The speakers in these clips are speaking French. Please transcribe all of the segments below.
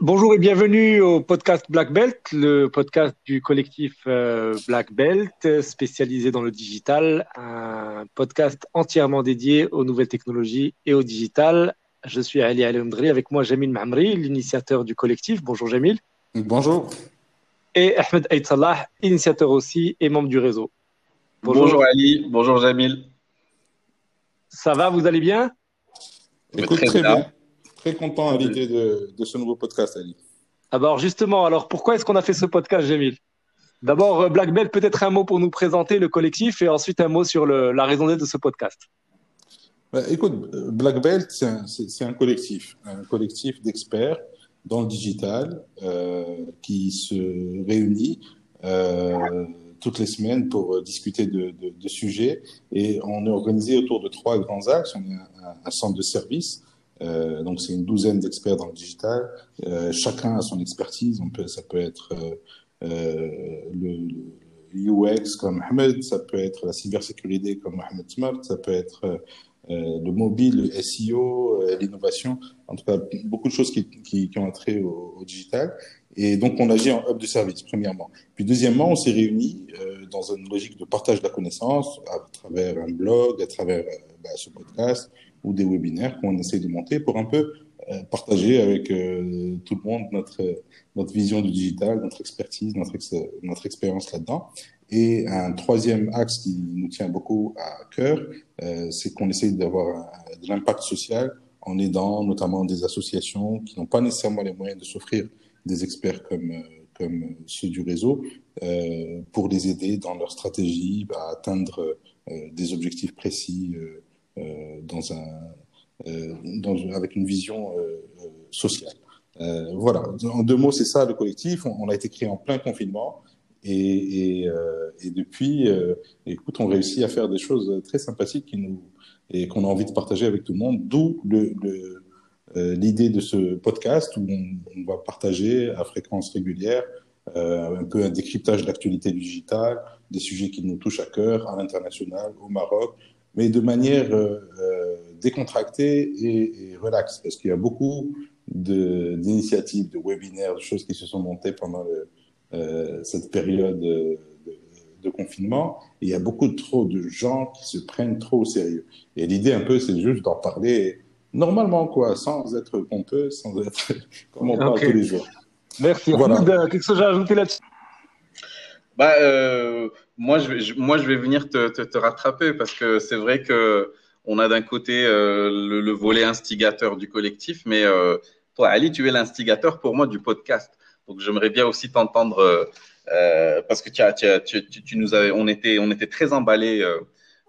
Bonjour et bienvenue au podcast Black Belt, le podcast du collectif euh, Black Belt spécialisé dans le digital, un podcast entièrement dédié aux nouvelles technologies et au digital. Je suis Ali Alamdri, avec moi Jamil Mamri, l'initiateur du collectif. Bonjour Jamil. Bonjour. Et Ahmed Aït Salah, initiateur aussi et membre du réseau. Bonjour, Ali, bonjour Jamil. Ça va, vous allez bien? Écoute, très, bien. Très content à l'idée de, ce nouveau podcast, Ali. Alors justement, alors pourquoi est-ce qu'on a fait ce podcast, Jamil D'abord, euh, Black Belt, peut-être un mot pour nous présenter le collectif et ensuite un mot sur la raison d'être de ce podcast. Bah, écoute, Black Belt, c'est un, collectif, un collectif d'experts dans le digital euh, qui se réunit euh, toutes les semaines pour discuter de, sujets. Et on est organisé autour de trois grands axes. On est un, centre de service euh, donc c'est une douzaine d'experts dans le digital. Euh, chacun a son expertise. Ça peut être euh, le, UX comme Ahmed, ça peut être la cybersécurité comme Mohamed Smart, ça peut être le mobile, le SEO, l'innovation, en tout cas beaucoup de choses qui, qui, qui trait au, digital. Et donc on agit en hub de service, premièrement. Puis deuxièmement, on s'est réunis euh, dans une logique de partage de la connaissance à travers un blog, à travers bah, ce podcast, ou des webinaires qu'on essaie de monter pour un peu euh, partager avec euh, tout le monde notre, vision du digital, notre expertise, notre, notre expérience là-dedans. Et un troisième axe qui nous tient beaucoup à cœur, euh, c'est qu'on essaie d'avoir de l'impact social en aidant notamment des associations qui n'ont pas nécessairement les moyens de s'offrir des experts comme, comme ceux du réseau euh, pour les aider dans leur stratégie à atteindre des objectifs précis euh, dans un, euh, dans, avec une vision euh, sociale. voilà, en deux mots, c'est ça le collectif. On, a été créé en plein confinement. Et, et, depuis, écoute, on réussit à faire des choses très sympathiques qui nous, et qu'on a envie de partager avec tout le monde. D'où le, l'idée de ce podcast où on, va partager à fréquence régulière un peu un décryptage de l'actualité digitale, des sujets qui nous touchent à cœur, à l'international, au Maroc, mais de manière euh, euh, décontractée et, relaxe, parce qu'il y a beaucoup d'initiatives, de, webinaires, de choses qui se sont montées pendant euh, cette période de, confinement. Et il y a beaucoup trop de gens qui se prennent trop au sérieux. Et l'idée un peu, c'est juste d'en parler normalement, quoi, sans être pompeux, sans être comme on parle tous les jours. Merci. Voilà. Quelque chose à ajouter là-dessus? Bah, euh, moi, je vais, moi, je vais venir te, te, te rattraper parce que c'est vrai que on a d'un côté euh, le, le, volet instigateur du collectif, mais euh, toi, Ali, tu es l'instigateur pour moi du podcast. Donc, j'aimerais bien aussi t'entendre euh, euh parce que tu, as, tu, as, tu, tu, nous avais, on était, on était très emballés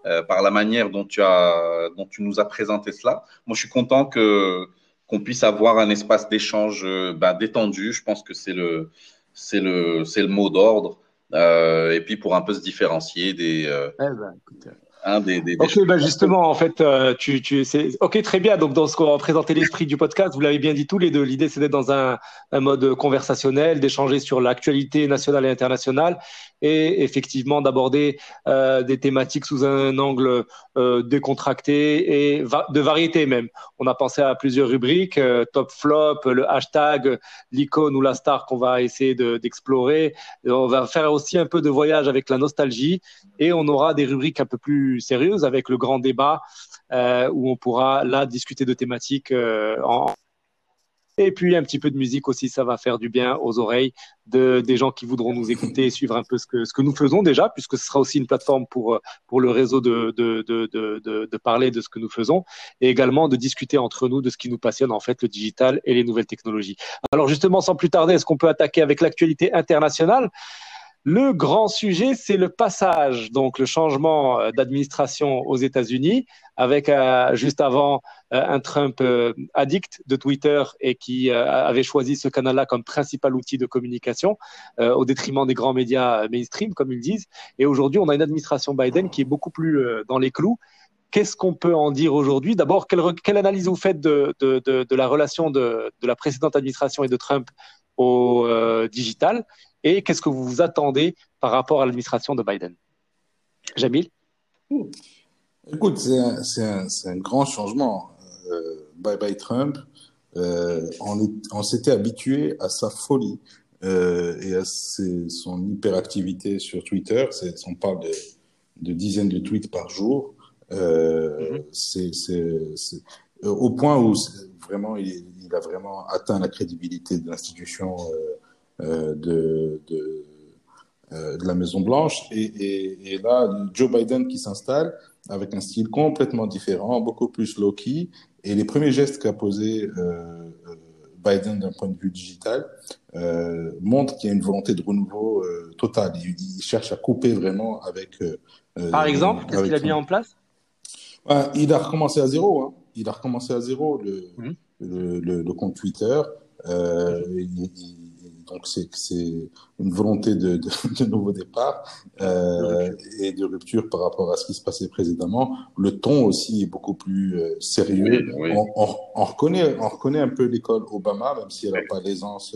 euh, par la manière dont tu as, dont tu nous as présenté cela. Moi, je suis content que qu'on puisse avoir un espace d'échange bah, détendu. Je pense que c'est le, c'est le, c'est le mot d'ordre. Euh, et puis pour un peu se différencier des. Euh, eh ben, hein, des, des, ok, bah justement, en fait, euh, tu, tu, ok, très bien. Donc, dans ce qu'on va présenter l'esprit du podcast, vous l'avez bien dit tous les deux. L'idée, c'est d'être dans un, un, mode conversationnel, d'échanger sur l'actualité nationale et internationale, et effectivement d'aborder euh, des thématiques sous un angle euh, décontracté et de variété même. On a pensé à plusieurs rubriques, euh, top flop, le hashtag, l'icône ou la star qu'on va essayer d'explorer. on va faire aussi un peu de voyage avec la nostalgie et on aura des rubriques un peu plus sérieuses avec le grand débat où on pourra là discuter de thématiques en et puis un petit peu de musique aussi, ça va faire du bien aux oreilles de, des gens qui voudront nous écouter et suivre un peu ce que, ce que nous faisons déjà, puisque ce sera aussi une plateforme pour, pour le réseau de, de, de, de, de parler de ce que nous faisons et également de discuter entre nous de ce qui nous passionne en fait, le digital et les nouvelles technologies. Alors justement, sans plus tarder, est-ce qu'on peut attaquer avec l'actualité internationale? Le grand sujet, c'est le passage, donc le changement euh, d'administration aux États-Unis, avec euh, juste avant euh, un Trump addict de Twitter et qui avait choisi ce canal-là comme principal outil de communication au détriment des grands médias mainstream, comme ils disent. Et aujourd'hui, on a une administration Biden qui est beaucoup plus dans les clous. Qu'est-ce qu'on peut en dire aujourd'hui? D'abord, quelle, quelle, analyse vous faites de, de, de, de la relation de, la précédente administration et de Trump au digital? Et qu'est-ce que vous vous attendez par rapport à l'administration de Biden? Jamil? Écoute, c'est un, un, grand changement. Euh, bye bye Trump. Euh, on, s'était habitué à sa folie euh, et à ses, son hyperactivité sur Twitter. On parle de, de, dizaines de tweets par jour. Mm-hmm. C'est au point où vraiment il, il, a vraiment atteint la crédibilité de l'institution de, de, euh, de, la Maison Blanche. Et, et, et, là, Joe Biden qui s'installe avec un style complètement différent, beaucoup plus low-key. Et les premiers gestes qu'a posé euh, euh, Biden d'un point de vue digital euh, montrent qu'il y a une volonté de renouveau euh, total. Il, il, cherche à couper vraiment avec. Par exemple, qu'est-ce qu'il a mis en place? Il a recommencé à zéro. Hein. Il a recommencé à zéro le, mmh. le, le, le, compte Twitter. Euh, il, donc c'est une volonté de, de, de nouveau départ euh, et de rupture par rapport à ce qui se passait précédemment. Le ton aussi est beaucoup plus euh, sérieux. Oui, oui. On, on, on, reconnaît, on reconnaît un peu l'école Obama, même si elle n'a pas l'aisance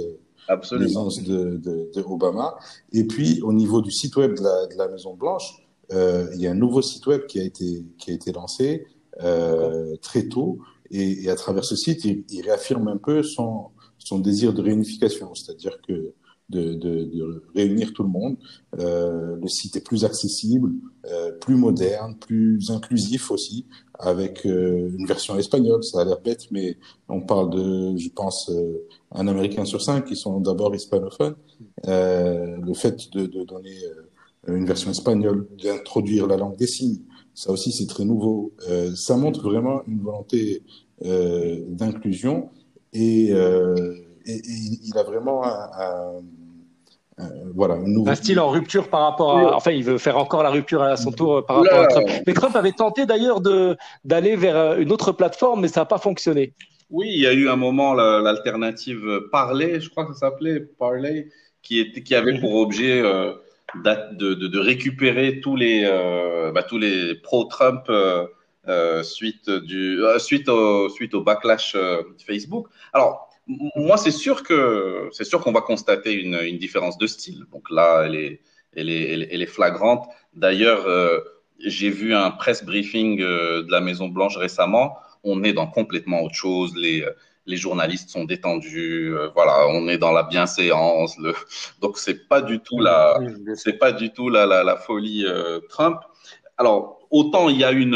l'aisance de, de, Obama. Et puis au niveau du site web de la, Maison Blanche, euh, il y a un nouveau site web qui a été qui a été lancé euh, très tôt. Et, et, à travers ce site, il, il réaffirme un peu son son désir de réunification, c'est-à-dire que de, de, de, réunir tout le monde. Euh, le site est plus accessible, euh, plus moderne, plus inclusif aussi, avec euh, une version espagnole. Ça a l'air bête, mais on parle de, je pense, euh, un Américain sur cinq qui sont d'abord hispanophones. Euh, le fait de, de donner euh, une version espagnole, d'introduire la langue des signes, ça aussi c'est très nouveau. ça montre vraiment une volonté d'inclusion et, euh, et, et, il a vraiment un, un, un voilà, un, un style en rupture par rapport à. Enfin, il veut faire encore la rupture à son tour par rapport à Trump. Mais Trump avait tenté d'ailleurs d'aller vers euh, une autre plateforme, mais ça n'a pas fonctionné. Oui, il y a eu un moment l'alternative Parler, je crois que ça s'appelait Parler, qui, était, qui avait pour objet euh, de, de, de, récupérer tous les, euh, bah, tous les pro-Trump. Euh, suite, du, euh, suite, au, suite au backlash euh, Facebook. Alors, moi, c'est sûr que c'est sûr qu'on va constater une, une, différence de style. Donc là, elle est, elle est, elle est flagrante. D'ailleurs, euh, j'ai vu un press briefing de la Maison Blanche récemment. On est dans complètement autre chose. Les, les journalistes sont détendus. Euh, voilà, on est dans la bienséance. Le... Donc c'est pas du tout la, c'est pas du tout la, la, la folie Trump. Alors autant il y a une,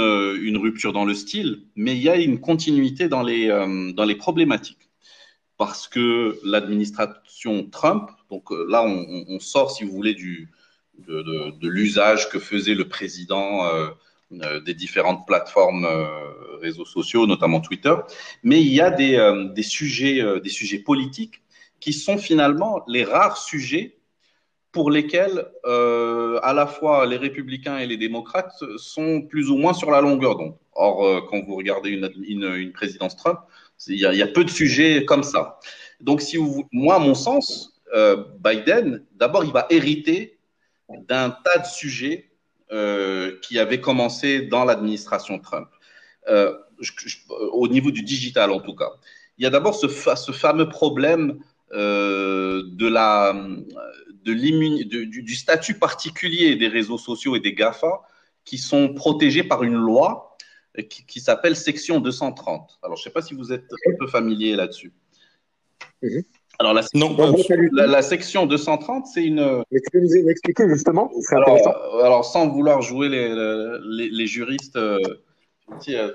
rupture dans le style, mais il y a une continuité dans les, euh, problématiques. Parce que l'administration Trump, donc euh, là on, sort, si vous voulez, du, de, l'usage que faisait le président euh, des différentes plateformes réseaux sociaux, notamment Twitter, mais il y a des, sujets, des sujets politiques qui sont finalement les rares sujets pour lesquels euh, à la fois les républicains et les démocrates sont plus ou moins sur la longueur d'onde. Or, euh, quand vous regardez une, une, une présidence Trump, il y, y, a peu de sujets comme ça. Donc, si vous, moi, à mon sens, euh, Biden, d'abord, il va hériter d'un tas de sujets euh, qui avaient commencé dans l'administration Trump. Euh, je, au niveau du digital, en tout cas. Il y a d'abord ce, ce fameux problème euh, de la, de de, du, du, statut particulier des réseaux sociaux et des GAFA qui sont protégés par une loi qui, qui s'appelle section 230. Alors, je ne sais pas si vous êtes un peu familier là-dessus. -hmm. Alors, la, non, la, la, section 230, c'est une. Expliquez justement. Alors, alors, sans vouloir jouer les, les, les juristes euh,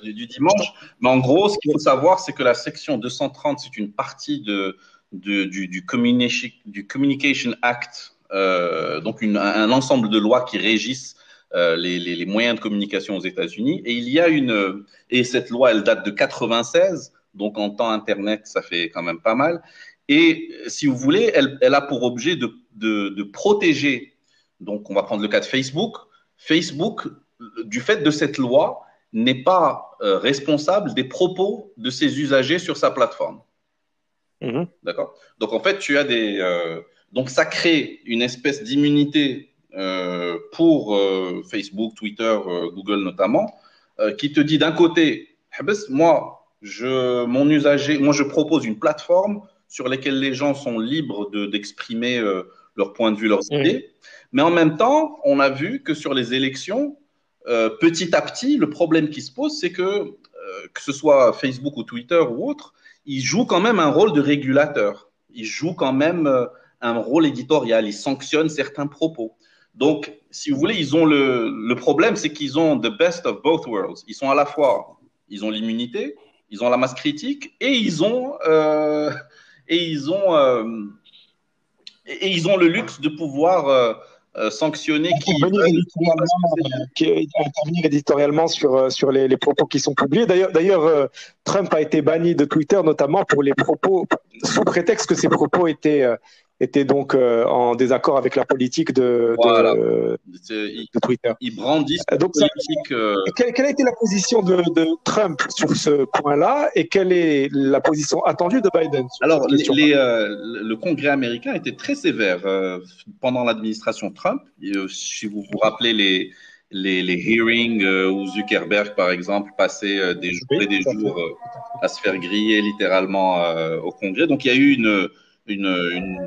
du, du, dimanche, mais en gros, ce qu'il faut savoir, c'est que la section 230, c'est une partie de, de, du, du, communication, du, Communication Act, euh, donc une, un ensemble de lois qui régissent euh, les, les, les, moyens de communication aux États-Unis. Et il y a une et cette loi, elle date de 96, donc en temps Internet, ça fait quand même pas mal. Et si vous voulez, elle, elle a pour objet de, de, de, protéger. Donc, on va prendre le cas de Facebook. Facebook, du fait de cette loi, n'est pas euh, responsable des propos de ses usagers sur sa plateforme. Mmh. D'accord Donc, en fait, tu as des. Euh, donc, ça crée une espèce d'immunité euh, pour euh, Facebook, Twitter, Google notamment, qui te dit d'un côté, moi, je, mon usager, moi, je propose une plateforme sur laquelle les gens sont libres d'exprimer de, leur point de vue, leurs mmh. idées. Mais en même temps, on a vu que sur les élections, petit à petit, le problème qui se pose, c'est que que ce soit Facebook ou Twitter ou autre, ils jouent quand même un rôle de régulateur. Ils jouent quand même un rôle éditorial. Ils sanctionnent certains propos. Donc, si vous voulez, ils ont le, le problème, c'est qu'ils ont the best of both worlds. Ils sont à la fois, ils ont l'immunité, ils ont la masse critique et ils ont euh, et ils ont euh, et ils ont le luxe de pouvoir euh, euh sanctionner qui qui intervenir éditorialement sur euh, sur les, les, propos qui sont publiés. D'ailleurs d'ailleurs euh, Trump a été banni de Twitter notamment pour les propos sous prétexte que ces propos étaient était donc euh, en désaccord avec la politique de, de, de Twitter. Ils brandissent donc, politique. Euh... Quelle, quelle, a été la position de, Trump sur ce point-là et quelle est la position attendue de Biden Alors, les, les, euh, le Congrès américain était très sévère pendant l'administration Trump. si vous vous rappelez les, les, les hearings où Zuckerberg, par exemple, passait des jours et des jours à se faire griller littéralement au Congrès. Donc, il y a eu une une, une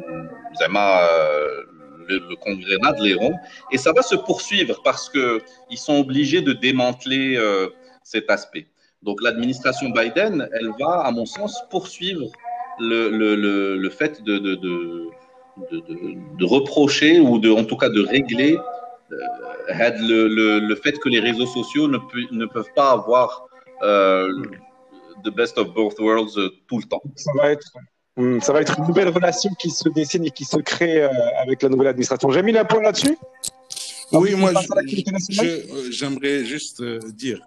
euh, le, congrès d'Adléron, et ça va se poursuivre parce que ils sont obligés de démanteler euh, cet aspect. Donc l'administration Biden, elle va, à mon sens, poursuivre le, le, le fait de, de, de, de, reprocher ou de, en tout cas de régler euh, le, fait que les réseaux sociaux ne, ne peuvent pas avoir euh, the best of both worlds tout le temps. Ça va être ça va être une nouvelle relation qui se dessine et qui se crée euh, avec la nouvelle administration. J'ai mis un point là-dessus? Oui, moi, euh, j'aimerais juste euh, dire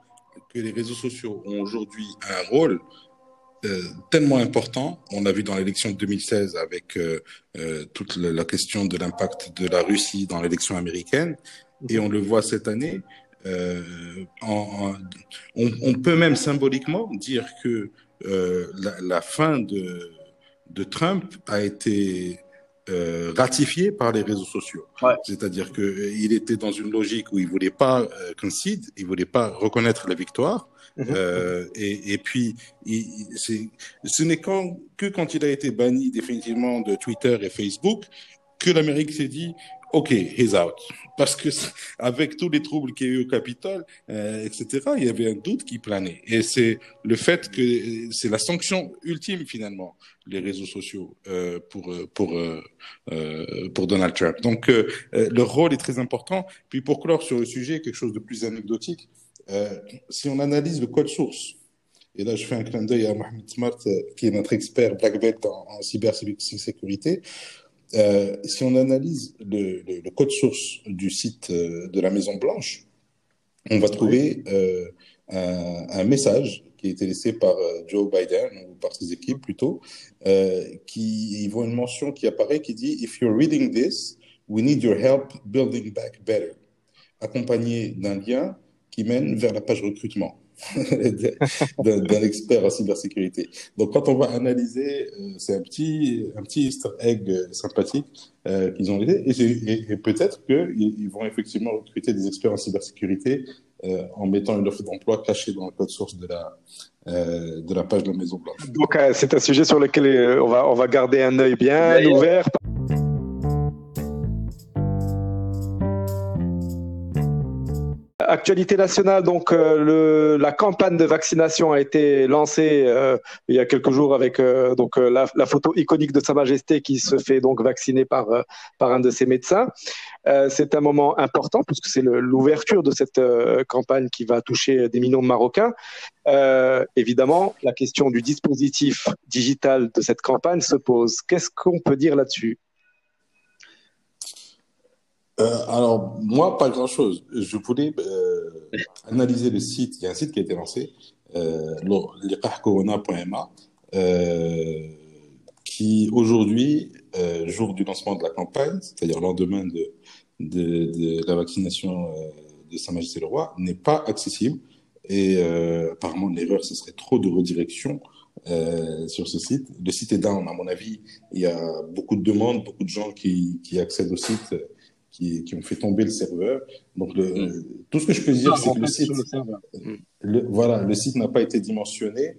que les réseaux sociaux ont aujourd'hui un rôle euh, tellement important. On l'a vu dans l'élection de 2016 avec euh, toute la, la, question de l'impact de la Russie dans l'élection américaine, et on le voit cette année. En, en, on, on, peut même symboliquement dire que la, la, fin de de Trump a été euh, ratifié par les réseaux sociaux. Ouais. C'est-à-dire que euh, était dans une logique où il voulait pas euh, concede, il voulait pas reconnaître la victoire. -hmm. euh, et, et, puis, il, ce n'est quand, que quand il a été banni définitivement de Twitter et Facebook que l'Amérique s'est dit OK, he's out. Parce que avec tous les troubles qu'il y a eu au Capitole, euh, etc., il y avait un doute qui planait. Et c'est le fait que c'est la sanction ultime finalement, les réseaux sociaux euh, pour pour euh, euh pour Donald Trump. Donc euh, euh, leur rôle est très important. Puis pour clore sur le sujet, quelque chose de plus anecdotique. si on analyse le code source, et là je fais un clin d'œil à Mohamed Smart, qui est notre expert black belt en cybersécurité. Euh, si on analyse le, code source du site euh, de la Maison Blanche, on va trouver euh, un, message qui a été laissé par Joe Biden ou par ses équipes plutôt, qui voient une mention qui apparaît qui dit If you're reading this, we need your help building back better, accompagné d'un lien qui mène vers la page recrutement. d'un expert en cybersécurité. Donc, quand on va analyser, euh, c'est un petit, un petit easter egg euh, sympathique euh, qu'ils ont été, et, et, et peut-être qu'ils ils vont effectivement recruter des experts en cybersécurité euh, en mettant une offre d'emploi cachée dans le code source de la, euh, de la page de la Maison Blanche. Donc, c'est un sujet sur lequel on va, on va garder un œil bien ouvert. Actualité nationale, donc euh, la campagne de vaccination a été lancée euh, il y a quelques jours avec euh, donc la, photo iconique de Sa Majesté qui se fait donc vacciner par un de ses médecins. c'est un moment important puisque c'est l'ouverture de cette campagne qui va toucher des millions de Marocains. évidemment, la question du dispositif digital de cette campagne se pose. Qu'est-ce qu'on peut dire là-dessus? Euh, alors, moi, pas grand-chose. Je voulais euh, analyser le site. Il y a un site qui a été lancé, euh, liqahcorona.ma, euh, qui aujourd'hui, euh, jour du lancement de la campagne, c'est-à-dire lendemain de, de, de, la vaccination de Sa Majesté le Roi, n'est pas accessible. Et apparemment, l'erreur, ce serait trop de redirection euh, sur ce site. Le site est down, à mon avis. Il y a beaucoup de demandes, beaucoup de gens qui, qui accèdent au site qui, qui, ont fait tomber le serveur. Donc, le, mmh. tout ce que je peux dire, c'est que le site, le, voilà, le site n'a pas été dimensionné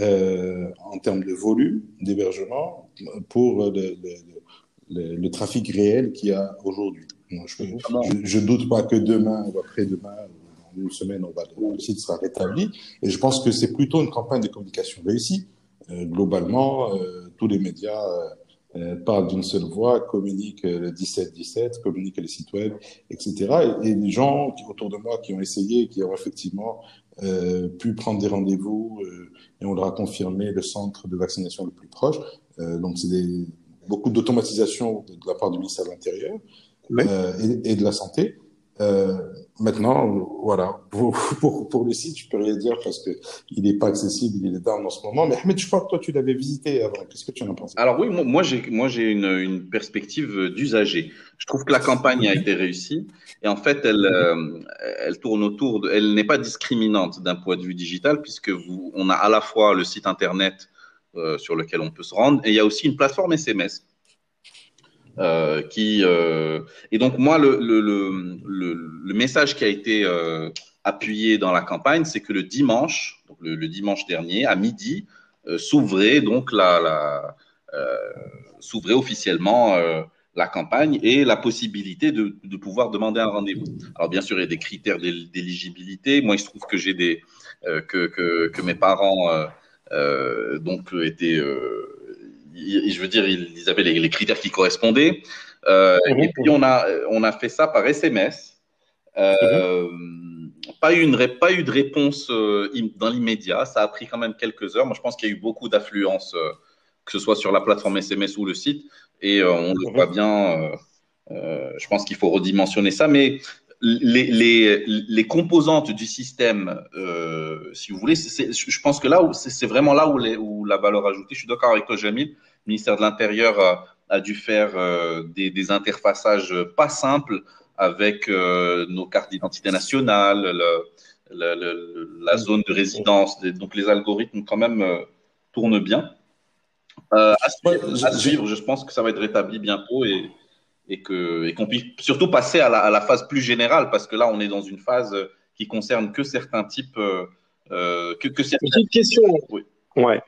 euh, en termes de volume d'hébergement pour le, le, le, trafic réel qu'il y a aujourd'hui. Je, je, je, doute pas que demain ou après-demain, une semaine, on va, le site sera rétabli. Et je pense que c'est plutôt une campagne de communication réussie. globalement, tous les médias parlent d'une seule voix, communiquent le 17-17, communiquent les sites web, etc. Et, les gens qui, autour de moi qui ont essayé, qui ont effectivement pu prendre des rendez-vous et on leur a confirmé le centre de vaccination le plus proche. donc, c'est des beaucoup d'automatisation de la part du ministère de l'Intérieur euh, et, de la Santé. Euh, maintenant, voilà, pour, pour, pour, le site, je peux rien dire parce que il n'est pas accessible, il est down en ce moment. Mais Ahmed, je crois que toi, tu l'avais visité avant. Qu'est-ce que tu en pensé? Alors oui, moi, j'ai, moi, j'ai une, une perspective d'usager. Je trouve que la campagne a été réussie et en fait, elle, euh, elle tourne autour, de, elle n'est pas discriminante d'un point de vue digital puisque vous, on a à la fois le site internet euh, sur lequel on peut se rendre. Et il y a aussi une plateforme SMS. Euh, qui euh, et donc moi le, le, le, le, message qui a été appuyé dans la campagne c'est que le dimanche donc le, dimanche dernier à midi s'ouvrait donc la, la s'ouvrait officiellement la campagne et la possibilité de, de pouvoir demander un rendez-vous. Alors bien sûr, il y a des critères d'éligibilité. Moi, il se trouve que j'ai des que, que, que, mes parents euh, donc euh, euh, je veux dire, ils avaient les, critères qui correspondaient. Mhm. Et puis on a, on a fait ça par SMS. Mhm. pas, une, pas eu de réponse dans l'immédiat. Ça a pris quand même quelques heures. Moi, je pense qu'il y a eu beaucoup d'affluence, que ce soit sur la plateforme SMS ou le site. Et on le mhm. voit bien. je pense qu'il faut redimensionner ça. Mais les, les, les, composantes du système, euh, si vous voulez, je pense que là, c'est vraiment là où, les, où, la valeur ajoutée. Je suis d'accord avec toi, Jamil. Le ministère de l'Intérieur a, a, dû faire euh, des, des, interfaçages pas simples avec euh, nos cartes d'identité nationale, le, le, la zone de résidence. Donc, les algorithmes, quand même, euh, tournent bien. Euh, à, suivre, à suivre, je pense que ça va être rétabli bientôt et et que et qu'on puisse surtout passer à la, à la, phase plus générale parce que là on est dans une phase qui concerne que certains types euh, euh que, que certains... J'ai une question. Oui. Ouais.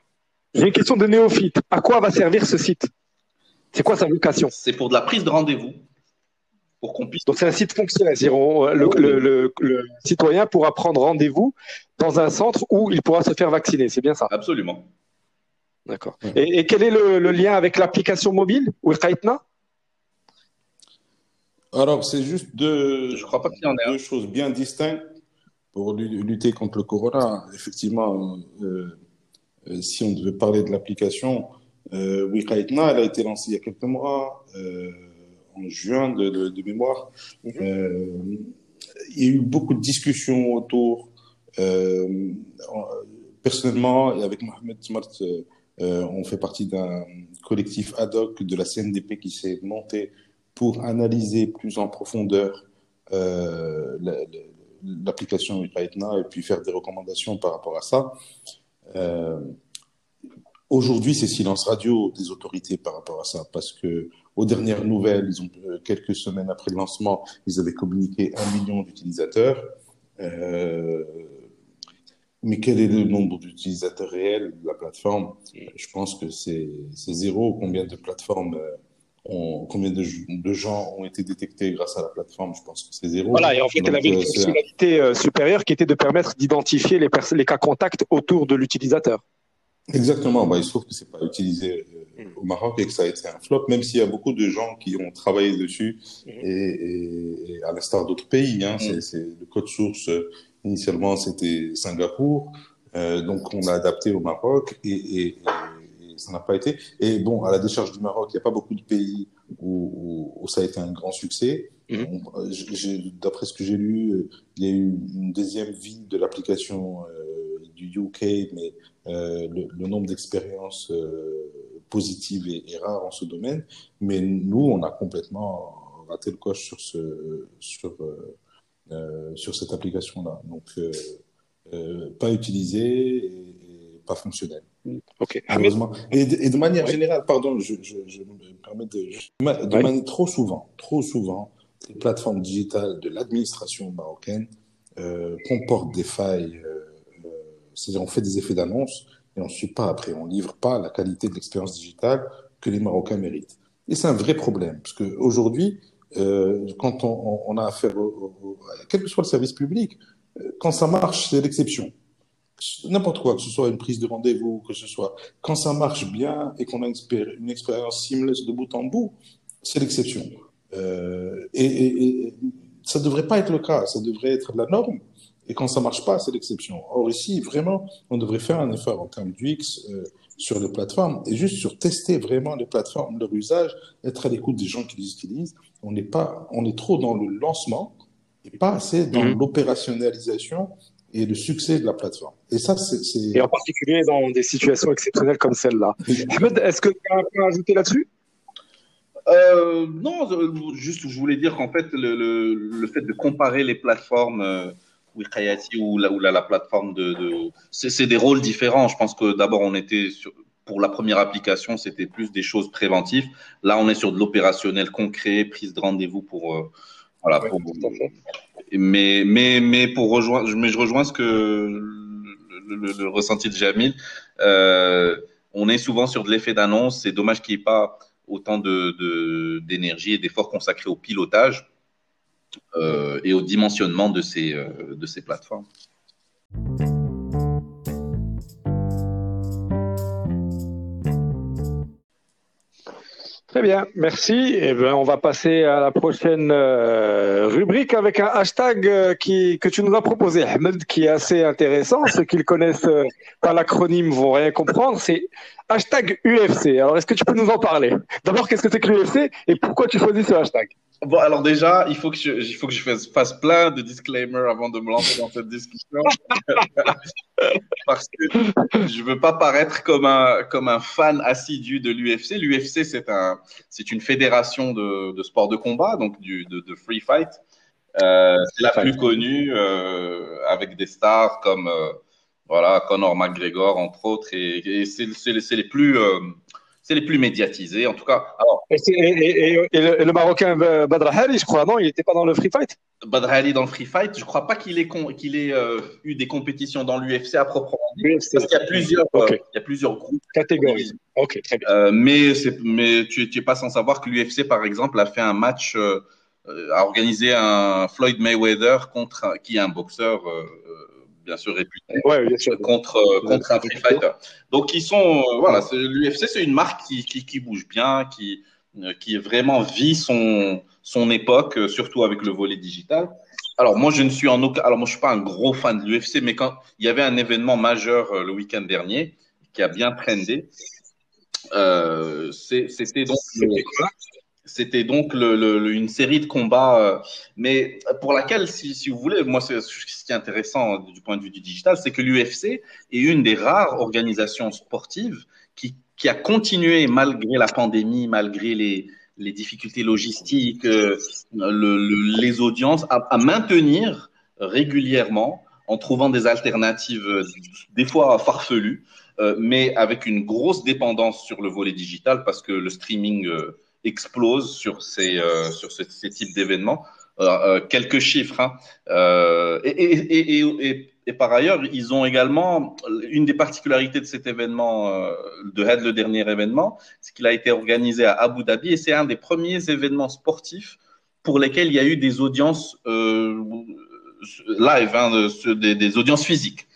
J'ai une question de néophyte. À quoi va servir ce site? C'est quoi sa vocation? C'est pour de la prise de rendez-vous. Pour qu'on puisse... Donc c'est un site fonctionnel. Le, le, le, le, citoyen pourra prendre rendez-vous dans un centre où il pourra se faire vacciner. C'est bien ça? Absolument. D'accord. Et, et, quel est le, lien avec l'application mobile ou alors, c'est juste deux, Je crois pas deux choses bien distinctes pour lutter contre le corona. Effectivement, euh, euh, si on devait parler de l'application, euh, elle a été lancée il y a quelques mois, euh, en juin de, de, mémoire. Mhm. Il y a eu beaucoup de discussions autour. Personnellement, et avec Mohamed Smart, on fait partie d'un collectif ad hoc de la CNDP qui s'est monté pour analyser plus en profondeur euh, l'application Iraetna et puis faire des recommandations par rapport à ça. Euh, Aujourd'hui, c'est silence radio des autorités par rapport à ça, parce que aux dernières nouvelles, ils ont, euh, quelques semaines après le lancement, ils avaient communiqué un million d'utilisateurs. Euh, mais quel est le nombre d'utilisateurs réels de la plateforme? Je pense que c'est zéro. Combien de plateformes combien de, gens ont été détectés grâce à la plateforme? Je pense que c'est zéro. Voilà, et en fait, elle avait une euh, fonctionnalité euh, supérieure qui était de permettre d'identifier les, les cas contacts autour de l'utilisateur. Exactement. Bah, il se trouve que c'est pas utilisé euh, au Maroc et que ça a été un flop, même s'il y a beaucoup de gens qui ont travaillé dessus mm. et, à l'instar d'autres pays. Hein, c'est le code source initialement c'était Singapour, donc on l'a adapté au Maroc et, et ça n'a pas été. Et bon, à la décharge du Maroc, il n'y a pas beaucoup de pays où, où, ça a été un grand succès. Mhm. D'après ce que j'ai lu, il y a eu une deuxième vie de l'application euh, du UK, mais euh, le, nombre d'expériences euh, positives est, rare en ce domaine. Mais nous, on a complètement raté le coche sur, ce, sur, sur cette application-là. Donc, pas utilisée et, et pas fonctionnelle. Ok. Heureusement. Et, de, manière générale, pardon, je, je, je, me permets de, de manière trop souvent, trop souvent, les plateformes digitales de l'administration marocaine euh, comportent des failles. Euh, euh, C'est-à-dire, on fait des effets d'annonce et on ne suit pas après, on livre pas la qualité de l'expérience digitale que les Marocains méritent. Et c'est un vrai problème, parce qu'aujourd'hui, euh, quand on, on, a affaire, au, quel que soit le service public, Quand ça marche, c'est l'exception. N'importe quoi, que ce soit une prise de rendez-vous, que ce soit. Quand ça marche bien et qu'on a une expérience seamless de bout en bout, c'est l'exception. Euh, et, ça ne devrait pas être le cas, ça devrait être la norme. Et quand ça marche pas, c'est l'exception. Or ici, vraiment, on devrait faire un effort en termes d'UX euh, sur les plateformes et juste sur tester vraiment les plateformes, leur usage, être à l'écoute des gens qui les utilisent. On n'est pas, on est trop dans le lancement et pas assez dans mhm. l'opérationnalisation et le succès de la plateforme. Et ça, c'est. Et en particulier dans des situations exceptionnelles comme celle-là. est-ce que tu as un point à ajouter là-dessus? Euh, non, euh, juste je voulais dire qu'en fait, le, le, fait de comparer les plateformes euh, Wikayati ou, la, ou la, plateforme de. de c'est des rôles différents. Je pense que d'abord, on était sur, pour la première application, c'était plus des choses préventives. Là, on est sur de l'opérationnel concret, prise de rendez-vous pour. Euh, voilà, pour, mais, mais, mais pour rejoindre, mais je rejoins ce que le, ressenti de Jamil. Euh, on est souvent sur de l'effet d'annonce. C'est dommage qu'il n'y ait pas autant d'énergie de, et d'efforts consacrés au pilotage euh, et au dimensionnement de ces, euh, de ces plateformes. Très bien, merci. Eh ben, on va passer à la prochaine euh, rubrique avec un hashtag qui, que tu nous as proposé, Ahmed, qui est assez intéressant. Ceux qui le connaissent par l'acronyme vont rien comprendre. C'est hashtag UFC. Alors, est-ce que tu peux nous en parler? D'abord, qu'est-ce que c'est que l'UFC et pourquoi tu choisis ce hashtag? Bon, alors déjà, il faut que je, fasse, plein de disclaimers avant de me lancer dans cette discussion. Parce que je veux pas paraître comme un, fan assidu de l'UFC. L'UFC, c'est un, c'est une fédération de, de sport de combat, donc du, de, free fight. Euh, c'est la plus connue, euh, avec des stars comme, euh, Conor McGregor, entre autres, et, c'est les plus, c'est les plus médiatisés, en tout cas. et, le, Marocain euh, Badr Ali, je crois, non, il n'était pas dans le free fight? Badr Ali dans le free fight, je ne crois pas qu'il ait, qu'il ait euh, eu des compétitions dans l'UFC à proprement dit, parce qu'il y a plusieurs, il y a plusieurs groupes. Catégories. Ok, très bien. mais, mais tu n'es pas sans savoir que l'UFC, par exemple, a fait un match, a organisé un Floyd Mayweather contre, qui est un boxeur bien sûr réputé contre contre un free fighter. Donc ils sont euh, voilà, l'UFC c'est une marque qui, qui, qui, bouge bien, qui euh, qui vraiment vit son son époque, euh, surtout avec le volet digital. Alors moi je ne suis en aucun, alors moi je suis pas un gros fan de l'UFC, mais quand il y avait un événement majeur le week-end dernier qui a bien trendé, euh, c'était donc c'était donc le, une série de combats, euh, mais pour laquelle, si, si vous voulez, moi, ce qui est intéressant du point de vue du digital, c'est que l'UFC est une des rares organisations sportives qui, qui, a continué, malgré la pandémie, malgré les, les difficultés logistiques, euh, le, les audiences, à, à, maintenir régulièrement, en trouvant des alternatives, euh, des fois farfelues, mais avec une grosse dépendance sur le volet digital, parce que le streaming explose sur ces, euh, sur ce, ces types d'événements. Euh, euh, quelques chiffres. Hein. Et, par ailleurs, ils ont également une des particularités de cet événement, de Head, le dernier événement, c'est qu'il a été organisé à Abu Dhabi et c'est un des premiers événements sportifs pour lesquels il y a eu des audiences live, hein, de, des, audiences physiques.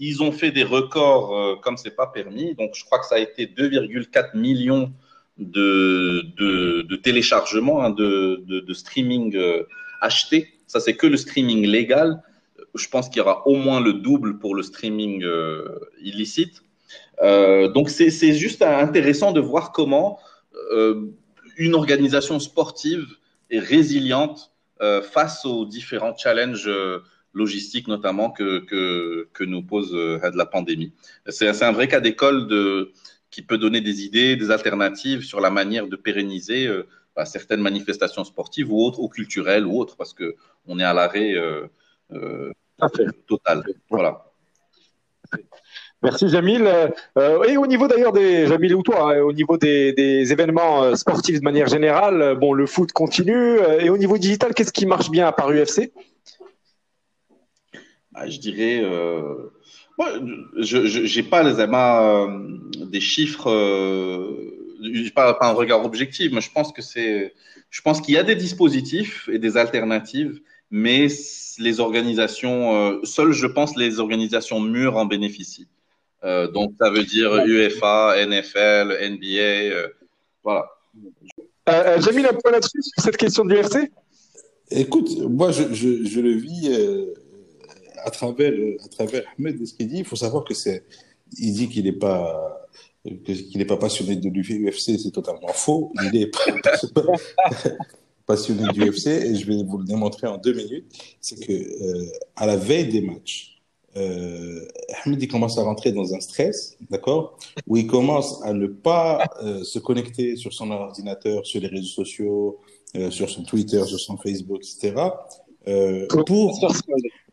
Ils ont fait des records euh, comme c'est pas permis. Donc, je crois que ça a été 2,4 millions de, de, téléchargement, hein, de, de, streaming euh, acheté. Ça, c'est que le streaming légal. Je pense qu'il y aura au moins le double pour le streaming euh, illicite. Euh, donc, c'est juste intéressant de voir comment euh, une organisation sportive est résiliente face aux différents challenges logistiques, notamment que, que nous pose la pandémie. C'est un vrai cas d'école de qui peut donner des idées, des alternatives sur la manière de pérenniser euh, bah, certaines manifestations sportives ou autres, ou culturelles ou autres, parce que on est à l'arrêt euh, euh, total. Voilà. Merci Jamil. Euh, et au niveau d'ailleurs des Jamil ou toi, hein, au niveau des, des, événements sportifs de manière générale, bon le foot continue. et au niveau digital, qu'est-ce qui marche bien à part UFC bah, Je dirais je n'ai pas les euh, des chiffres, euh, pas, pas un regard objectif, mais je pense que c'est, je pense qu'il y a des dispositifs et des alternatives mais les organisations, seules, je pense, les organisations mûres en bénéficient. donc, ça veut dire UEFA, NFL, NBA, voilà. J'ai mis un point là-dessus sur cette question de l'UFC Écoute, moi, je, je, je le vis à travers, à travers Ahmed ce qu'il dit. Il faut savoir que c'est, il dit qu'il n'est pas, qu'il n'est pas passionné de l'UFC, c'est totalement faux. Il est passionné du UFC et je vais vous le démontrer en deux minutes. C'est que euh, à la veille des matchs, euh, Ahmed il commence à rentrer dans un stress, d'accord, où il commence à ne pas euh, se connecter sur son ordinateur, sur les réseaux sociaux, euh, sur son Twitter, sur son Facebook, etc. Pour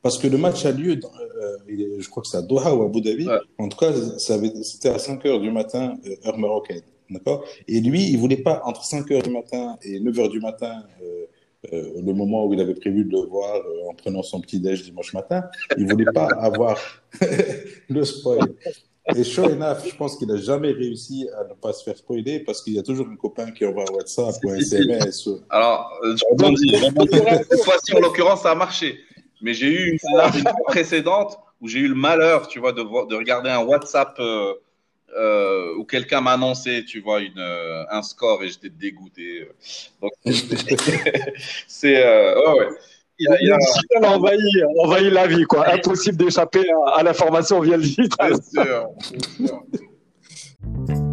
parce que le match a lieu, euh, je crois que c'est à Doha ou à Abu Dhabi. En tout cas, c'était à 5 heures du matin, euh, heure marocaine. D'accord? Et lui, il voulait pas, entre 5 heures du matin et 9 heures du matin, euh, le moment où il avait prévu de le voir en prenant son petit déj dimanche matin, il voulait pas avoir le spoil. Et sure enough, je pense qu'il n'a jamais réussi à ne pas se faire spoiler parce qu'il y a toujours un copain qui envoie un WhatsApp ou un SMS. Alors, je rebondis. Cette fois-ci, en l'occurrence, ça a marché. Mais j'ai eu une fois, précédente où j'ai eu le malheur, tu vois, de, de regarder un WhatsApp euh, euh, où quelqu'un m'a annoncé, tu vois, une, euh, un score et j'étais dégoûté. Donc, c'est. Euh, ouais. Il, a, il a... envahit, envahit la vie, quoi. Impossible d'échapper à, à l'information via le digital. Bien sûr. Bien sûr.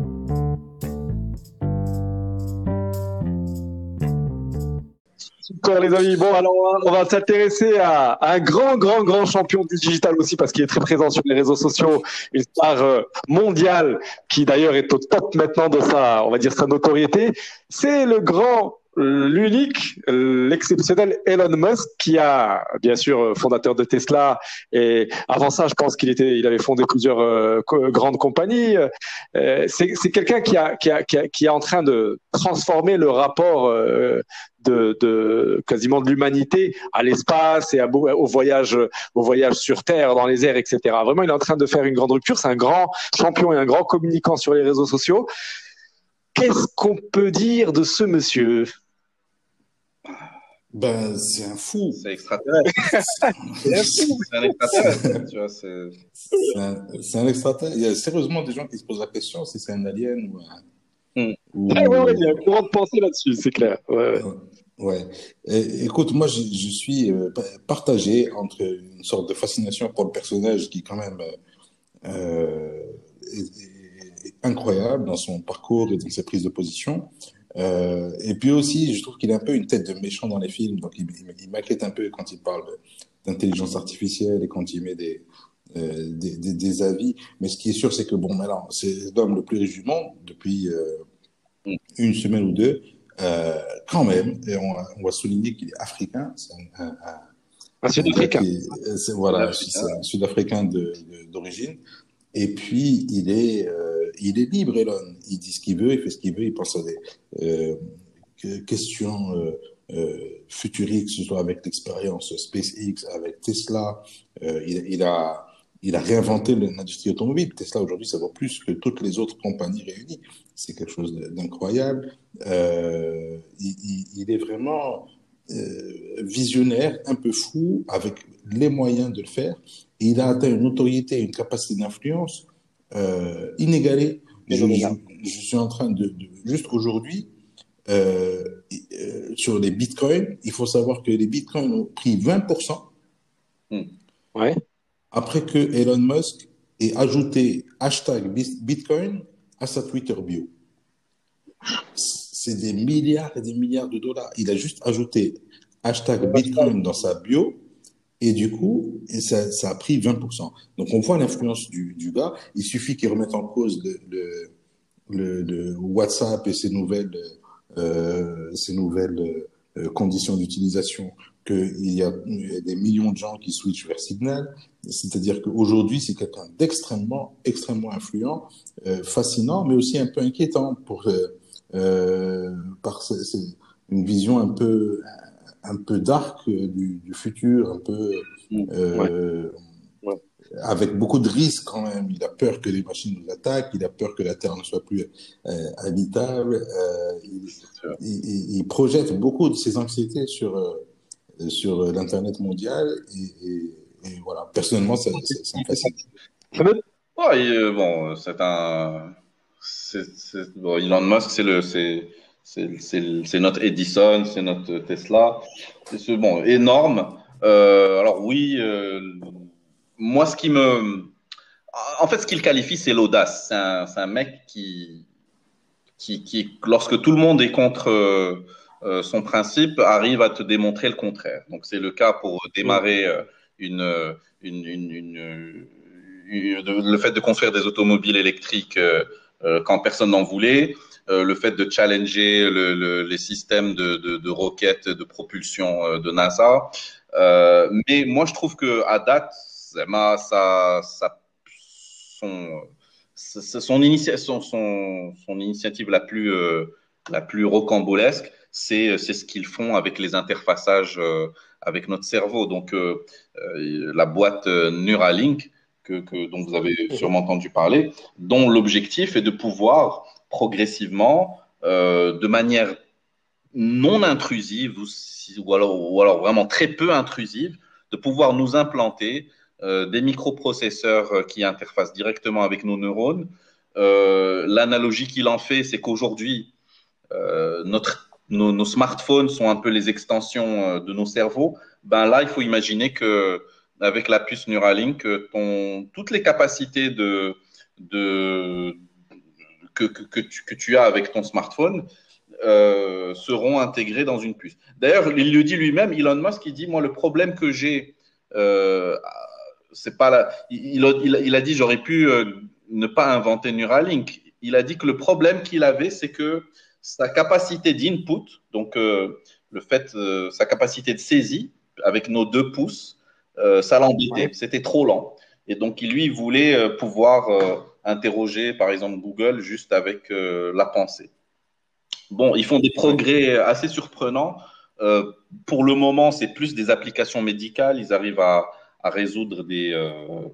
Les amis. Bon, alors on va, s'intéresser à, un grand, grand, grand champion du digital aussi parce qu'il est très présent sur les réseaux sociaux, une star euh, mondiale qui d'ailleurs est au top maintenant de sa, on va dire, sa notoriété. C'est le grand l'unique, l'exceptionnel Elon Musk, qui a, bien sûr, fondateur de Tesla, et avant ça, je pense qu'il était, il avait fondé plusieurs euh, grandes compagnies. Euh, c'est quelqu'un qui a, qui, a, qui, a, qui est en train de transformer le rapport euh, de, de, quasiment de l'humanité à l'espace et au voyage, au voyage sur Terre, dans les airs, etc. Vraiment, il est en train de faire une grande rupture. C'est un grand champion et un grand communicant sur les réseaux sociaux. Qu'est-ce qu'on peut dire de ce monsieur? Ben, c'est un fou. C'est extraterrestre. c'est un fou. C'est un extraterrestre. tu vois, c'est un, extraterrestre. Il y a sérieusement des gens qui se posent la question si c'est un alien ou un. Hmm. Ah, ouais, ouais, il y a un courant de pensée là-dessus, c'est clair. Ouais, ouais. écoute, moi, je, je suis euh, partagé entre une sorte de fascination pour le personnage qui, quand même, euh, est, est, incroyable dans son parcours et dans ses prises de position, euh, et puis aussi, je trouve qu'il a un peu une tête de méchant dans les films, donc il, il, m'inquiète un peu quand il parle d'intelligence artificielle et quand il met des, euh, des, des, des, avis. Mais ce qui est sûr, c'est que bon, maintenant, c'est l'homme le plus riche du monde depuis euh, une semaine ou deux, quand même. Et on, on va souligner qu'il est africain. C'est un, un, un Sud-Africain. Voilà, c'est un Sud-Africain d'origine. Et puis, il est, euh, il est libre, Elon. Il dit ce qu'il veut, il fait ce qu'il veut, il pense à des euh, questions euh, futuriques, que ce soit avec l'expérience SpaceX, avec Tesla. Il, a, il a réinventé l'industrie automobile. Tesla, aujourd'hui, ça vaut plus que toutes les autres compagnies réunies. C'est quelque chose d'incroyable. Il, il, est vraiment visionnaire, un peu fou, avec les moyens de le faire il a atteint une notoriété, une capacité d'influence euh, inégalée. Je, je, suis en train de, de juste aujourd'hui, euh, euh, sur les bitcoins, il faut savoir que les bitcoins ont pris 20%. Hmm. Ouais. Après que Elon Musk ait ajouté hashtag bitcoin à sa Twitter bio. C'est des milliards et des milliards de dollars. Il a juste ajouté hashtag bitcoin dans sa bio et du coup, ça, a pris 20%. Donc on voit l'influence du, du gars. Il suffit qu'il remette en cause le, WhatsApp et ses nouvelles, euh, nouvelles euh, conditions d'utilisation, qu'il y, a des millions de gens qui switchent vers Signal. C'est-à-dire qu'aujourd'hui, c'est quelqu'un d'extrêmement, extrêmement influent, euh, fascinant, mais aussi un peu inquiétant pour, euh par une vision un peu un peu dark euh, du, du futur, un peu mm. euh, ouais. avec beaucoup de risques quand même. Il a peur que les machines nous attaquent, il a peur que la Terre ne soit plus euh, habitable. Euh, il, il, il, projette beaucoup de ses anxiétés sur sur l'Internet mondial. Et, voilà, personnellement, ça, ça, me fascine. bon, c'est un. bon, Elon Musk, c'est le. C'est notre Edison, c'est notre Tesla. C'est bon, énorme. alors oui, moi, ce qui me en fait, ce qu'il qualifie, c'est l'audace. C'est un, mec qui, qui, lorsque tout le monde est contre euh, euh, son principe, arrive à te démontrer le contraire. Donc, c'est le cas pour démarrer euh, une, une, le fait de construire des automobiles électriques quand personne n'en voulait, le fait de challenger les systèmes de, roquettes de propulsion de NASA. mais moi, je trouve que à date, ça, son, son, initiative la plus, euh, la plus rocambolesque, c'est ce qu'ils font avec les interfaçages euh, avec notre cerveau. Donc, euh, la boîte Neuralink, que, que, dont vous avez sûrement entendu parler, dont l'objectif est de pouvoir progressivement, de manière non intrusive ou, alors, vraiment très peu intrusive, de pouvoir nous implanter euh, des microprocesseurs euh, qui interfacent directement avec nos neurones. Euh, l'analogie qu'il en fait, c'est qu'aujourd'hui, nos, smartphones sont un peu les extensions de nos cerveaux. Ben là, il faut imaginer que avec la puce Neuralink, toutes les capacités de que, que, tu, que, tu, as avec ton smartphone seront intégrées dans une puce. D'ailleurs, il le dit lui-même, Elon Musk, il dit, moi, le problème que j'ai c'est pas la... il, il, a dit j'aurais pu euh, ne pas inventer Neuralink. Il a dit que le problème qu'il avait, c'est que sa capacité d'input, donc euh, le fait, euh, sa capacité de saisie avec nos deux pouces, ça l'embêtait. C'était trop lent. Et donc lui, il voulait pouvoir interroger, par exemple, Google juste avec la pensée. Bon, ils font des progrès assez surprenants. pour le moment, c'est plus des applications médicales. Ils arrivent à, résoudre des, euh,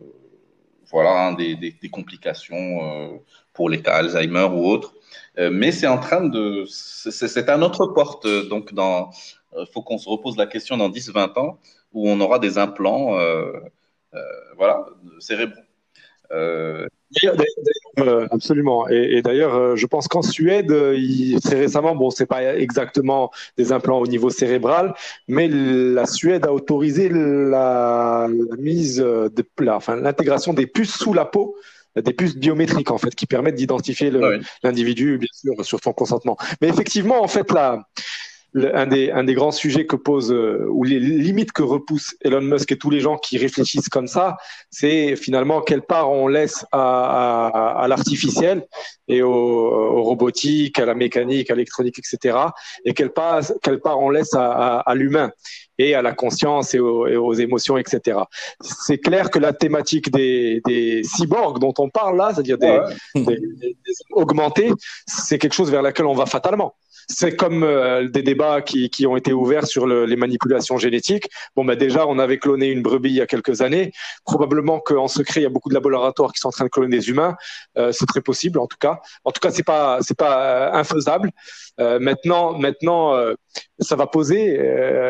voilà, hein, des, complications euh, pour les cas Alzheimer ou autres. Euh, mais c'est en train de. C'est un autre porte. Donc. Il faut qu'on se repose la question dans 10-20 ans où on aura des implants voilà, cérébraux. Euh, absolument. Et, d'ailleurs, euh, je pense qu'en Suède, il, très récemment, bon, c'est pas exactement des implants au niveau cérébral, mais la Suède a autorisé la, mise de, enfin, l'intégration des puces sous la peau des puces biométriques en fait qui permettent d'identifier l'individu bien sûr sur son consentement. Mais effectivement en fait un, des, un des grands sujets que pose euh, ou les limites que repousse Elon Musk et tous les gens qui réfléchissent comme ça, c'est finalement quelle part on laisse à, à, à l'artificiel et au, au, robotique, à la mécanique, à l'électronique, etc. Et quelle part, quelle part on laisse à, à l'humain et à la conscience et aux, et aux émotions, etc. C'est clair que la thématique des, des cyborgs dont on parle là, c'est-à-dire des, des, des augmentés, c'est quelque chose vers laquelle on va fatalement c'est comme euh, des débats qui, qui, ont été ouverts sur le, les manipulations génétiques. Bon, bah déjà, on avait cloné une brebis il y a quelques années. Probablement qu'en secret, il y a beaucoup de laboratoires qui sont en train de cloner des humains. Euh, c'est très possible, en tout cas. En tout cas, c'est pas c'est pas euh, infaisable. Euh, maintenant, maintenant, euh, ça va poser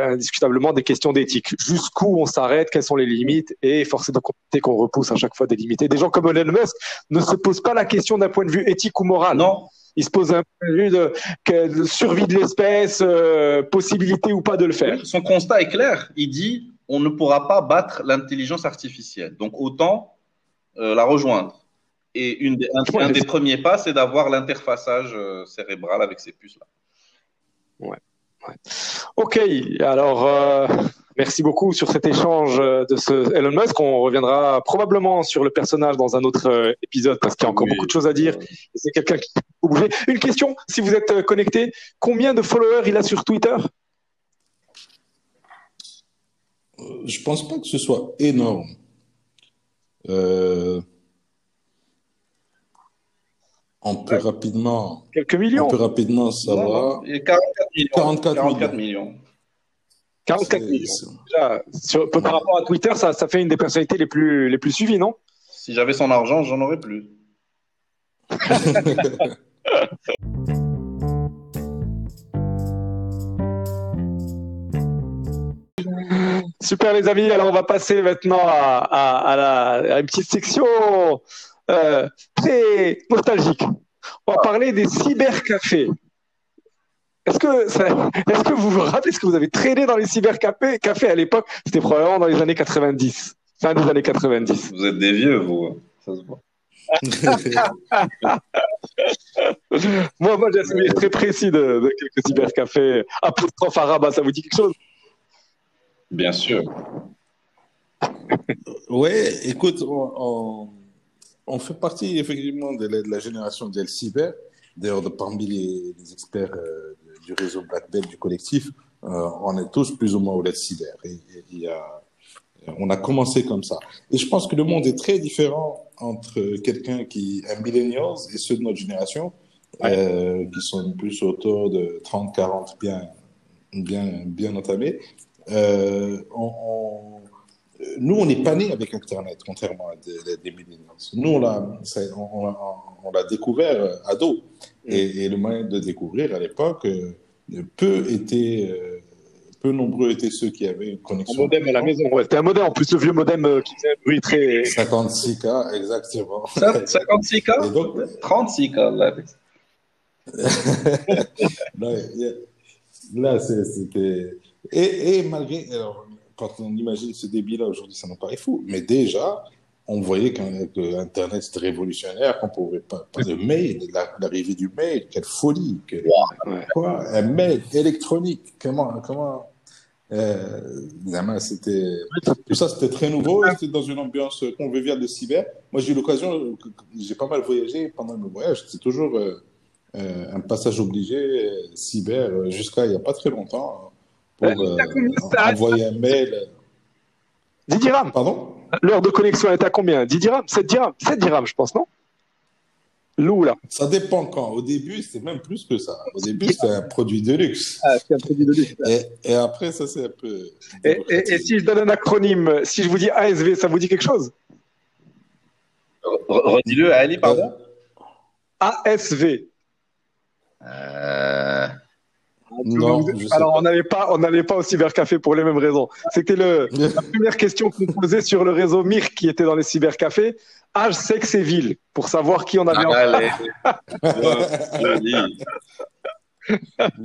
indiscutablement des questions d'éthique. Jusqu'où on s'arrête, quelles sont les limites, et force est de constater qu'on repousse à chaque fois des limites. Et des gens comme Elon Musk ne se posent pas la question d'un point de vue éthique ou moral. Non. Il se pose un peu de, survie de l'espèce, euh, possibilité ou pas de le faire. Son constat est clair. Il dit on ne pourra pas battre l'intelligence artificielle. Donc autant euh, la rejoindre. Et une un, des premiers pas, c'est d'avoir l'interfaçage euh, cérébral avec ces puces-là. Ouais. Ok, alors Merci beaucoup sur cet échange euh, de ce Elon Musk. On reviendra probablement sur le personnage dans un autre euh, épisode parce qu'il y a encore beaucoup de choses à dire. C'est quelqu'un qui peut bouger. Une question, si vous êtes euh, connecté, combien de followers il a sur Twitter? Je pense pas que ce soit énorme. On peut rapidement. Quelques millions. On peut rapidement savoir. 44 millions. 44 millions. Par rapport à Twitter, ça, ça, fait une des personnalités les plus, les plus suivies, non? Si j'avais son argent, j'en aurais plus. Super les amis, alors on va passer maintenant à, la, une petite section euh, très nostalgique. On va parler des cybercafés. Est-ce que, est-ce que vous vous rappelez, est-ce que vous avez traîné dans les cybercafés cafés à l'époque? C'était probablement dans les années 90, fin des années 90. Vous êtes des vieux, vous. Ça se voit. moi, moi j'ai un souvenir très précis de, quelques cybercafés. Apostrophe arabe, ça vous dit quelque chose? Bien sûr. oui, écoute, on, on, fait partie effectivement de la, génération d'El Cyber. D'ailleurs, parmi les, experts euh, du réseau Black Belt, du collectif, euh, on est tous plus ou moins au Cyber. Et, a, on a commencé comme ça. Et je pense que le monde est très différent entre quelqu'un qui est un millennials et ceux de notre génération, euh, qui sont plus autour de 30, 40 bien, bien, bien entamés. Euh, on, nous, on n'est pas nés avec Internet, contrairement à des, des millennials. Nous, on l'a, on, on, découvert euh, ado. Et, et, le moyen de découvrir à l'époque, euh, peu était peu nombreux étaient ceux qui avaient une connexion. Un modem à la maison, ouais. C'était un modem, en plus, le vieux modem euh, qui faisait un bruit très. 56K, exactement. 56K donc... 36K, là. là, c'était. Et, et, malgré. Alors, quand on imagine ce débit-là aujourd'hui, ça nous paraît fou. Mais déjà, on voyait qu'Internet c'était révolutionnaire, qu'on pouvait pas, pas de mail, l'arrivée du mail, quelle folie, quoi, un mail électronique, comment, comment, euh, c'était tout ça, c'était très nouveau. C'était dans une ambiance conviviale de cyber. Moi, j'ai eu l'occasion, j'ai pas mal voyagé pendant mes voyages. C'est toujours euh, euh, un passage obligé euh, cyber jusqu'à il y a pas très longtemps pour envoyer un mail. 10 dirhams. Pardon? L'heure de connexion est à combien? 10 dirhams? 7 dirhams? 7 dirhams, je pense, non? Ça dépend quand. Au début, c'était même plus que ça. Au début, c'était un produit de luxe. Ah, c'est un produit de luxe. Et, après, ça, c'est un peu. Et, si je donne un acronyme, si je vous dis ASV, ça vous dit quelque chose? Redis-le, Ali, pardon. ASV. Euh... Non, alors on n'allait pas, on n'allait pas au cybercafé pour les mêmes raisons. C'était le la première question qu'on posait sur le réseau MIR qui était dans les cybercafés. Âge, sexe et ville pour savoir qui on avait. Ah,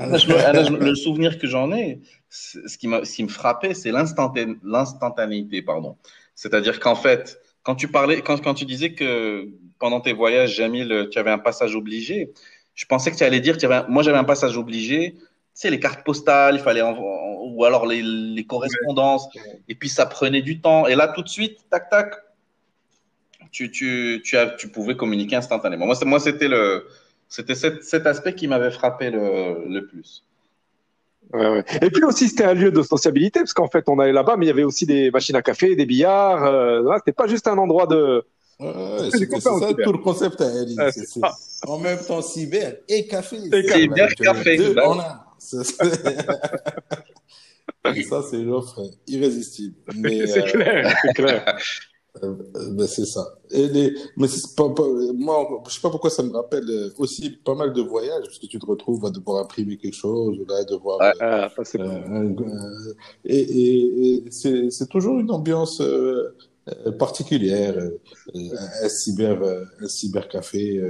le souvenir que j'en ai, ce qui, ce qui me frappait, c'est l'instantanéité, pardon. C'est-à-dire qu'en fait, quand tu parlais, quand, quand tu disais que pendant tes voyages, Jamil, tu avais un passage obligé, je pensais que tu allais dire, moi j'avais un passage obligé, tu sais, les cartes postales, il fallait, ou alors les, les, correspondances, et puis ça prenait du temps. Et là, tout de suite, tac, tac, tu, tu, tu, as, tu pouvais communiquer instantanément. Moi, moi c'était le, c'était cet, cet, aspect qui m'avait frappé le, le plus. Ouais, ouais. Et puis aussi, c'était un lieu de sociabilité, parce qu'en fait, on allait là-bas, mais il y avait aussi des machines à café, des billards. Euh, c'était pas juste un endroit de. Ouais, c'est ça tout le concept à Ali. en même temps cyber et café. Et cyber, café. Deux, on a. ça, c'est une offre irrésistible. C'est euh... clair, c'est clair. Euh, ben c'est ça. Et les, mais pas, pas, moi, je sais pas pourquoi ça me rappelle euh, aussi pas mal de voyages, parce que tu te retrouves à devoir imprimer quelque chose, là, à devoir. Ouais, euh, euh, euh et, et, et c'est toujours une ambiance euh, particulière. un cyber, un cybercafé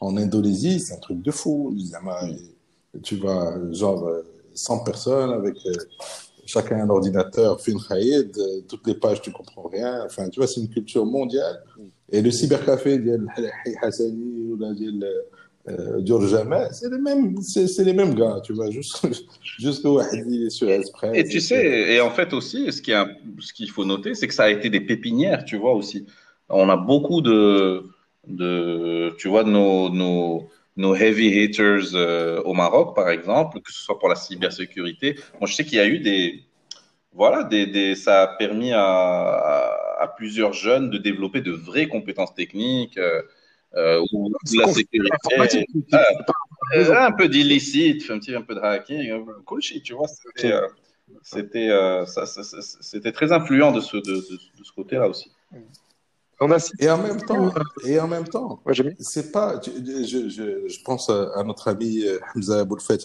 en Indonésie, c'est un truc de fou. Tu vas genre 100 personnes avec chacun un ordinateur, fait une khaïd, toutes les pages, tu comprends rien. Enfin, tu vois, c'est une culture mondiale. Et le cybercafé, Hassani ou euh, c'est les mêmes, c'est les mêmes gars, tu vois, juste, juste sur Express. Et tu sais, et en fait aussi, ce qui ce qu'il faut noter, c'est que ça a été des pépinières, tu vois aussi. On a beaucoup de, de, tu vois, nos, nos, nos heavy hitters euh, au Maroc, par exemple, que ce soit pour la cybersécurité. Moi, je sais qu'il y a eu des, voilà, des, des, ça a permis à, à, plusieurs jeunes de développer de vraies compétences techniques. Euh, euh ou de la sécurité, euh, un peu d'illicite, un petit un peu de hacking, cool shit, tu vois, c'était c'était très influent de ce, de, de ce côté-là aussi. Et en même temps, et en même temps, c'est pas. Je, je, je, pense à notre ami euh, Hamza Aboulfet,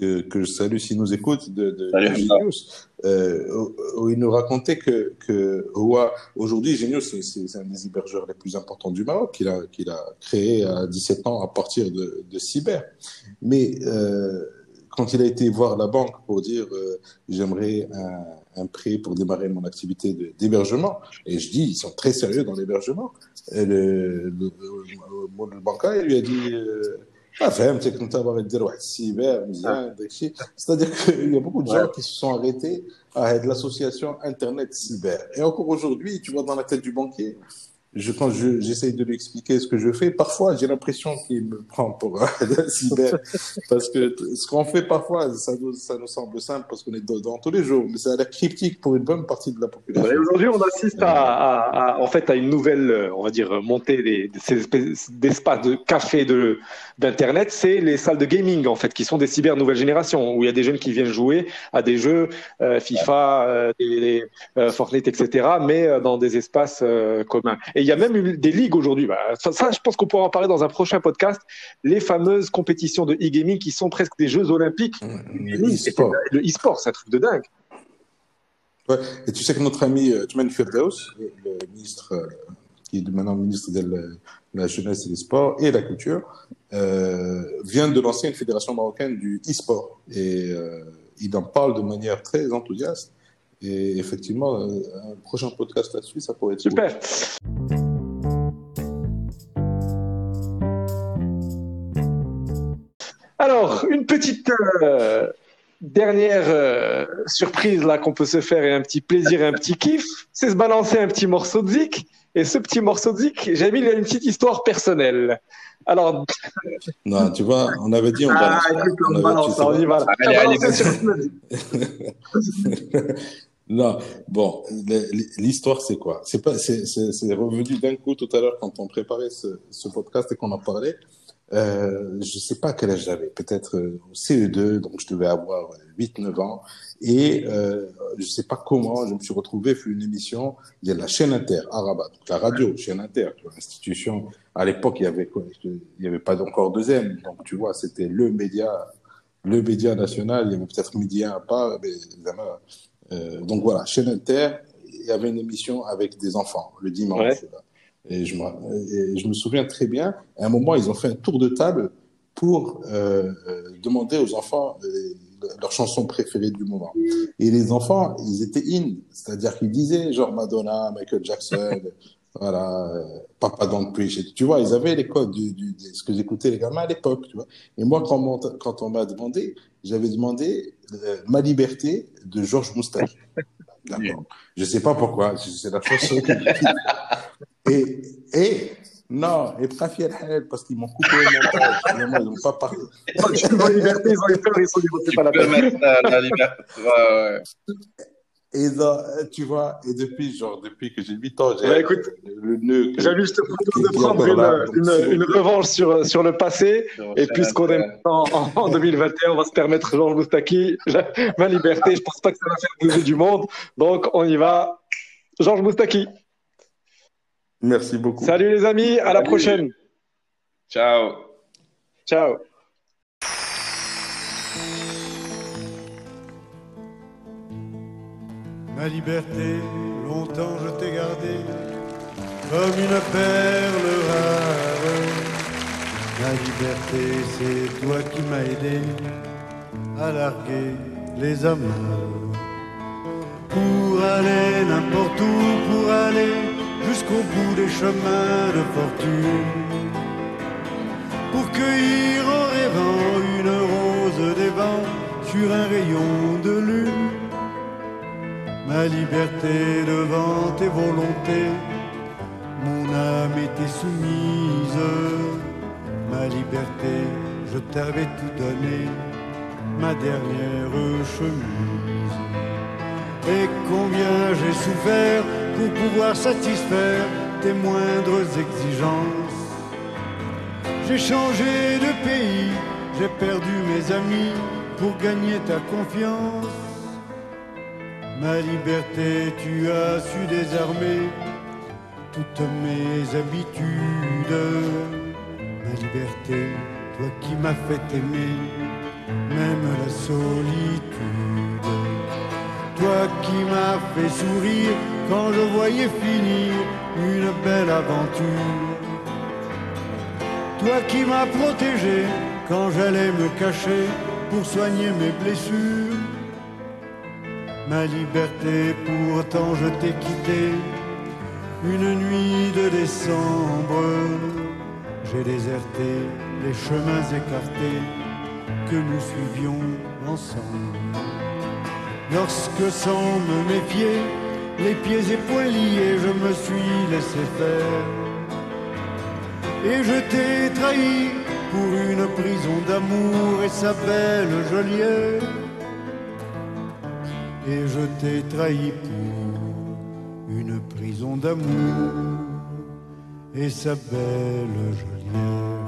que, que je salue s'il nous écoute, de, de, Genius, euh, où il nous racontait que, que aujourd'hui, Genius, c'est un des hébergeurs les plus importants du Maroc, qu'il a, qu'il a créé à 17 ans à partir de, de cyber. Mais euh, quand il a été voir la banque pour dire euh, j'aimerais un, un, prêt pour démarrer mon activité d'hébergement, et je dis ils sont très sérieux dans l'hébergement, le, le, le, le, bancaire lui a dit euh, c'est-à-dire qu'il y a beaucoup de gens qui se sont arrêtés à l'association Internet Cyber. Et encore aujourd'hui, tu vois, dans la tête du banquier, je, quand j'essaye de lui expliquer ce que je fais, parfois j'ai l'impression qu'il me prend pour un cyber. parce que ce qu'on fait parfois, ça nous, semble simple parce qu'on est dans, tous les jours, mais ça a l'air cryptique pour une bonne partie de la population. Aujourd'hui, on assiste à, en fait, à une nouvelle, on va dire, montée des, espèces d'espaces de café de, d'Internet. C'est les salles de gaming, en fait, qui sont des cyber nouvelle génération, où il y a des jeunes qui viennent jouer à des jeux euh, FIFA, euh, euh, Fortnite, etc., mais dans des espaces communs. Il y a même eu des ligues aujourd'hui. Bah, ça, je pense qu'on pourra en parler dans un prochain podcast. Les fameuses compétitions de e-gaming qui sont presque des Jeux olympiques. Mmh, le e-sport, c'est un truc de dingue. Ouais. Et tu sais que notre ami euh, Tman Firdaus, le ministre, euh, qui est maintenant ministre de la, jeunesse et des sports et de la culture, euh, vient de lancer une fédération marocaine du e-sport. Et euh, il en parle de manière très enthousiaste. Et effectivement, euh, un prochain podcast là-dessus, ça pourrait être super. Alors, une petite euh, dernière euh, surprise là qu'on peut se faire et un petit plaisir et un petit kiff, c'est se balancer un petit morceau de zik. Et ce petit morceau de zik, j'ai mis il a une petite histoire personnelle. Alors. Non, tu vois, on avait dit on balance. Ah, écoute, on, balance, on y va. Allez, allez, Non, bon, l'histoire c'est quoi? C'est pas, c'est revenu d'un coup tout à l'heure quand on préparait ce, podcast et qu'on en parlait. Euh, je sais pas quel âge j'avais, peut-être euh, au CE2, donc je devais avoir 8-9 ans. Et euh, je sais pas comment, je me suis retrouvé sur une émission, il y a la chaîne Inter, Arabat, donc la radio, chaîne Inter, l'institution. À l'époque, il y avait Il y avait pas encore deuxième, donc tu vois, c'était le média, le média national. Il y avait peut-être midi un pas, mais euh, donc voilà, chaîne Inter, il y avait une émission avec des enfants le dimanche. Et, je me, je me souviens très bien, à un moment, ils ont fait un tour de table pour euh, euh demander aux enfants euh, leur chanson préférée du moment. Et les enfants, ils étaient in, c'est-à-dire qu'ils disaient genre Madonna, Michael Jackson, voilà, Papa Don't Preach. Tu vois, ils avaient les codes du, du, de ce que j'écoutais les gamins à l'époque, tu vois. Et moi, quand on, quand on m'a demandé, j'avais demandé euh, Ma liberté de Georges Moustaki. D'accord. Je sais pas pourquoi, c'est la chanson Et, et, non, et pas fier parce qu'ils m'ont coupé le montage. ils n'ont pas parlé. Ils ont liberté, ils ont eu peur, ils sont dit, pas la peine. la liberté. Ouais, ouais. Et tu vois, et depuis, genre, depuis que j'ai 8 ans, j'ai écoute, le nœud. J'ai juste de prendre une, une, une, revanche sur, sur le passé. et puisqu'on est en, en, 2021, on va se permettre, Georges Moustaki, ma liberté. Je pense pas que ça va faire bouger du monde. Donc, on y va. Georges Moustaki. Merci beaucoup. Salut les amis, à la prochaine. Ciao. Ciao. Ma liberté, longtemps je t'ai gardée comme une perle rare. Ma liberté, c'est toi qui m'as aidé à larguer les hommes pour aller n'importe où, pour aller jusqu'au bout des chemins de fortune, pour cueillir en rêvant une rose des vents sur un rayon de lune ma liberté devant tes volontés. Mon âme était soumise, ma liberté, je t'avais tout donné, ma dernière chemise. Et combien j'ai souffert pour pouvoir satisfaire tes moindres exigences. J'ai changé de pays, j'ai perdu mes amis pour gagner ta confiance. Ma liberté, tu as su désarmer toutes mes habitudes. Ma liberté, toi qui m'as fait aimer même la solitude. Toi qui m'as fait sourire quand je voyais finir une belle aventure. Toi qui m'as protégé quand j'allais me cacher pour soigner mes blessures. Ma liberté, pourtant je t'ai quitté une nuit de décembre. J'ai déserté les chemins écartés que nous suivions ensemble. Lorsque sans me méfier, les pieds et poings liés, je me suis laissé faire. Et je t'ai trahi pour une prison d'amour et sa belle geôlière. Et je t'ai trahi pour une prison d'amour et sa belle geôlière.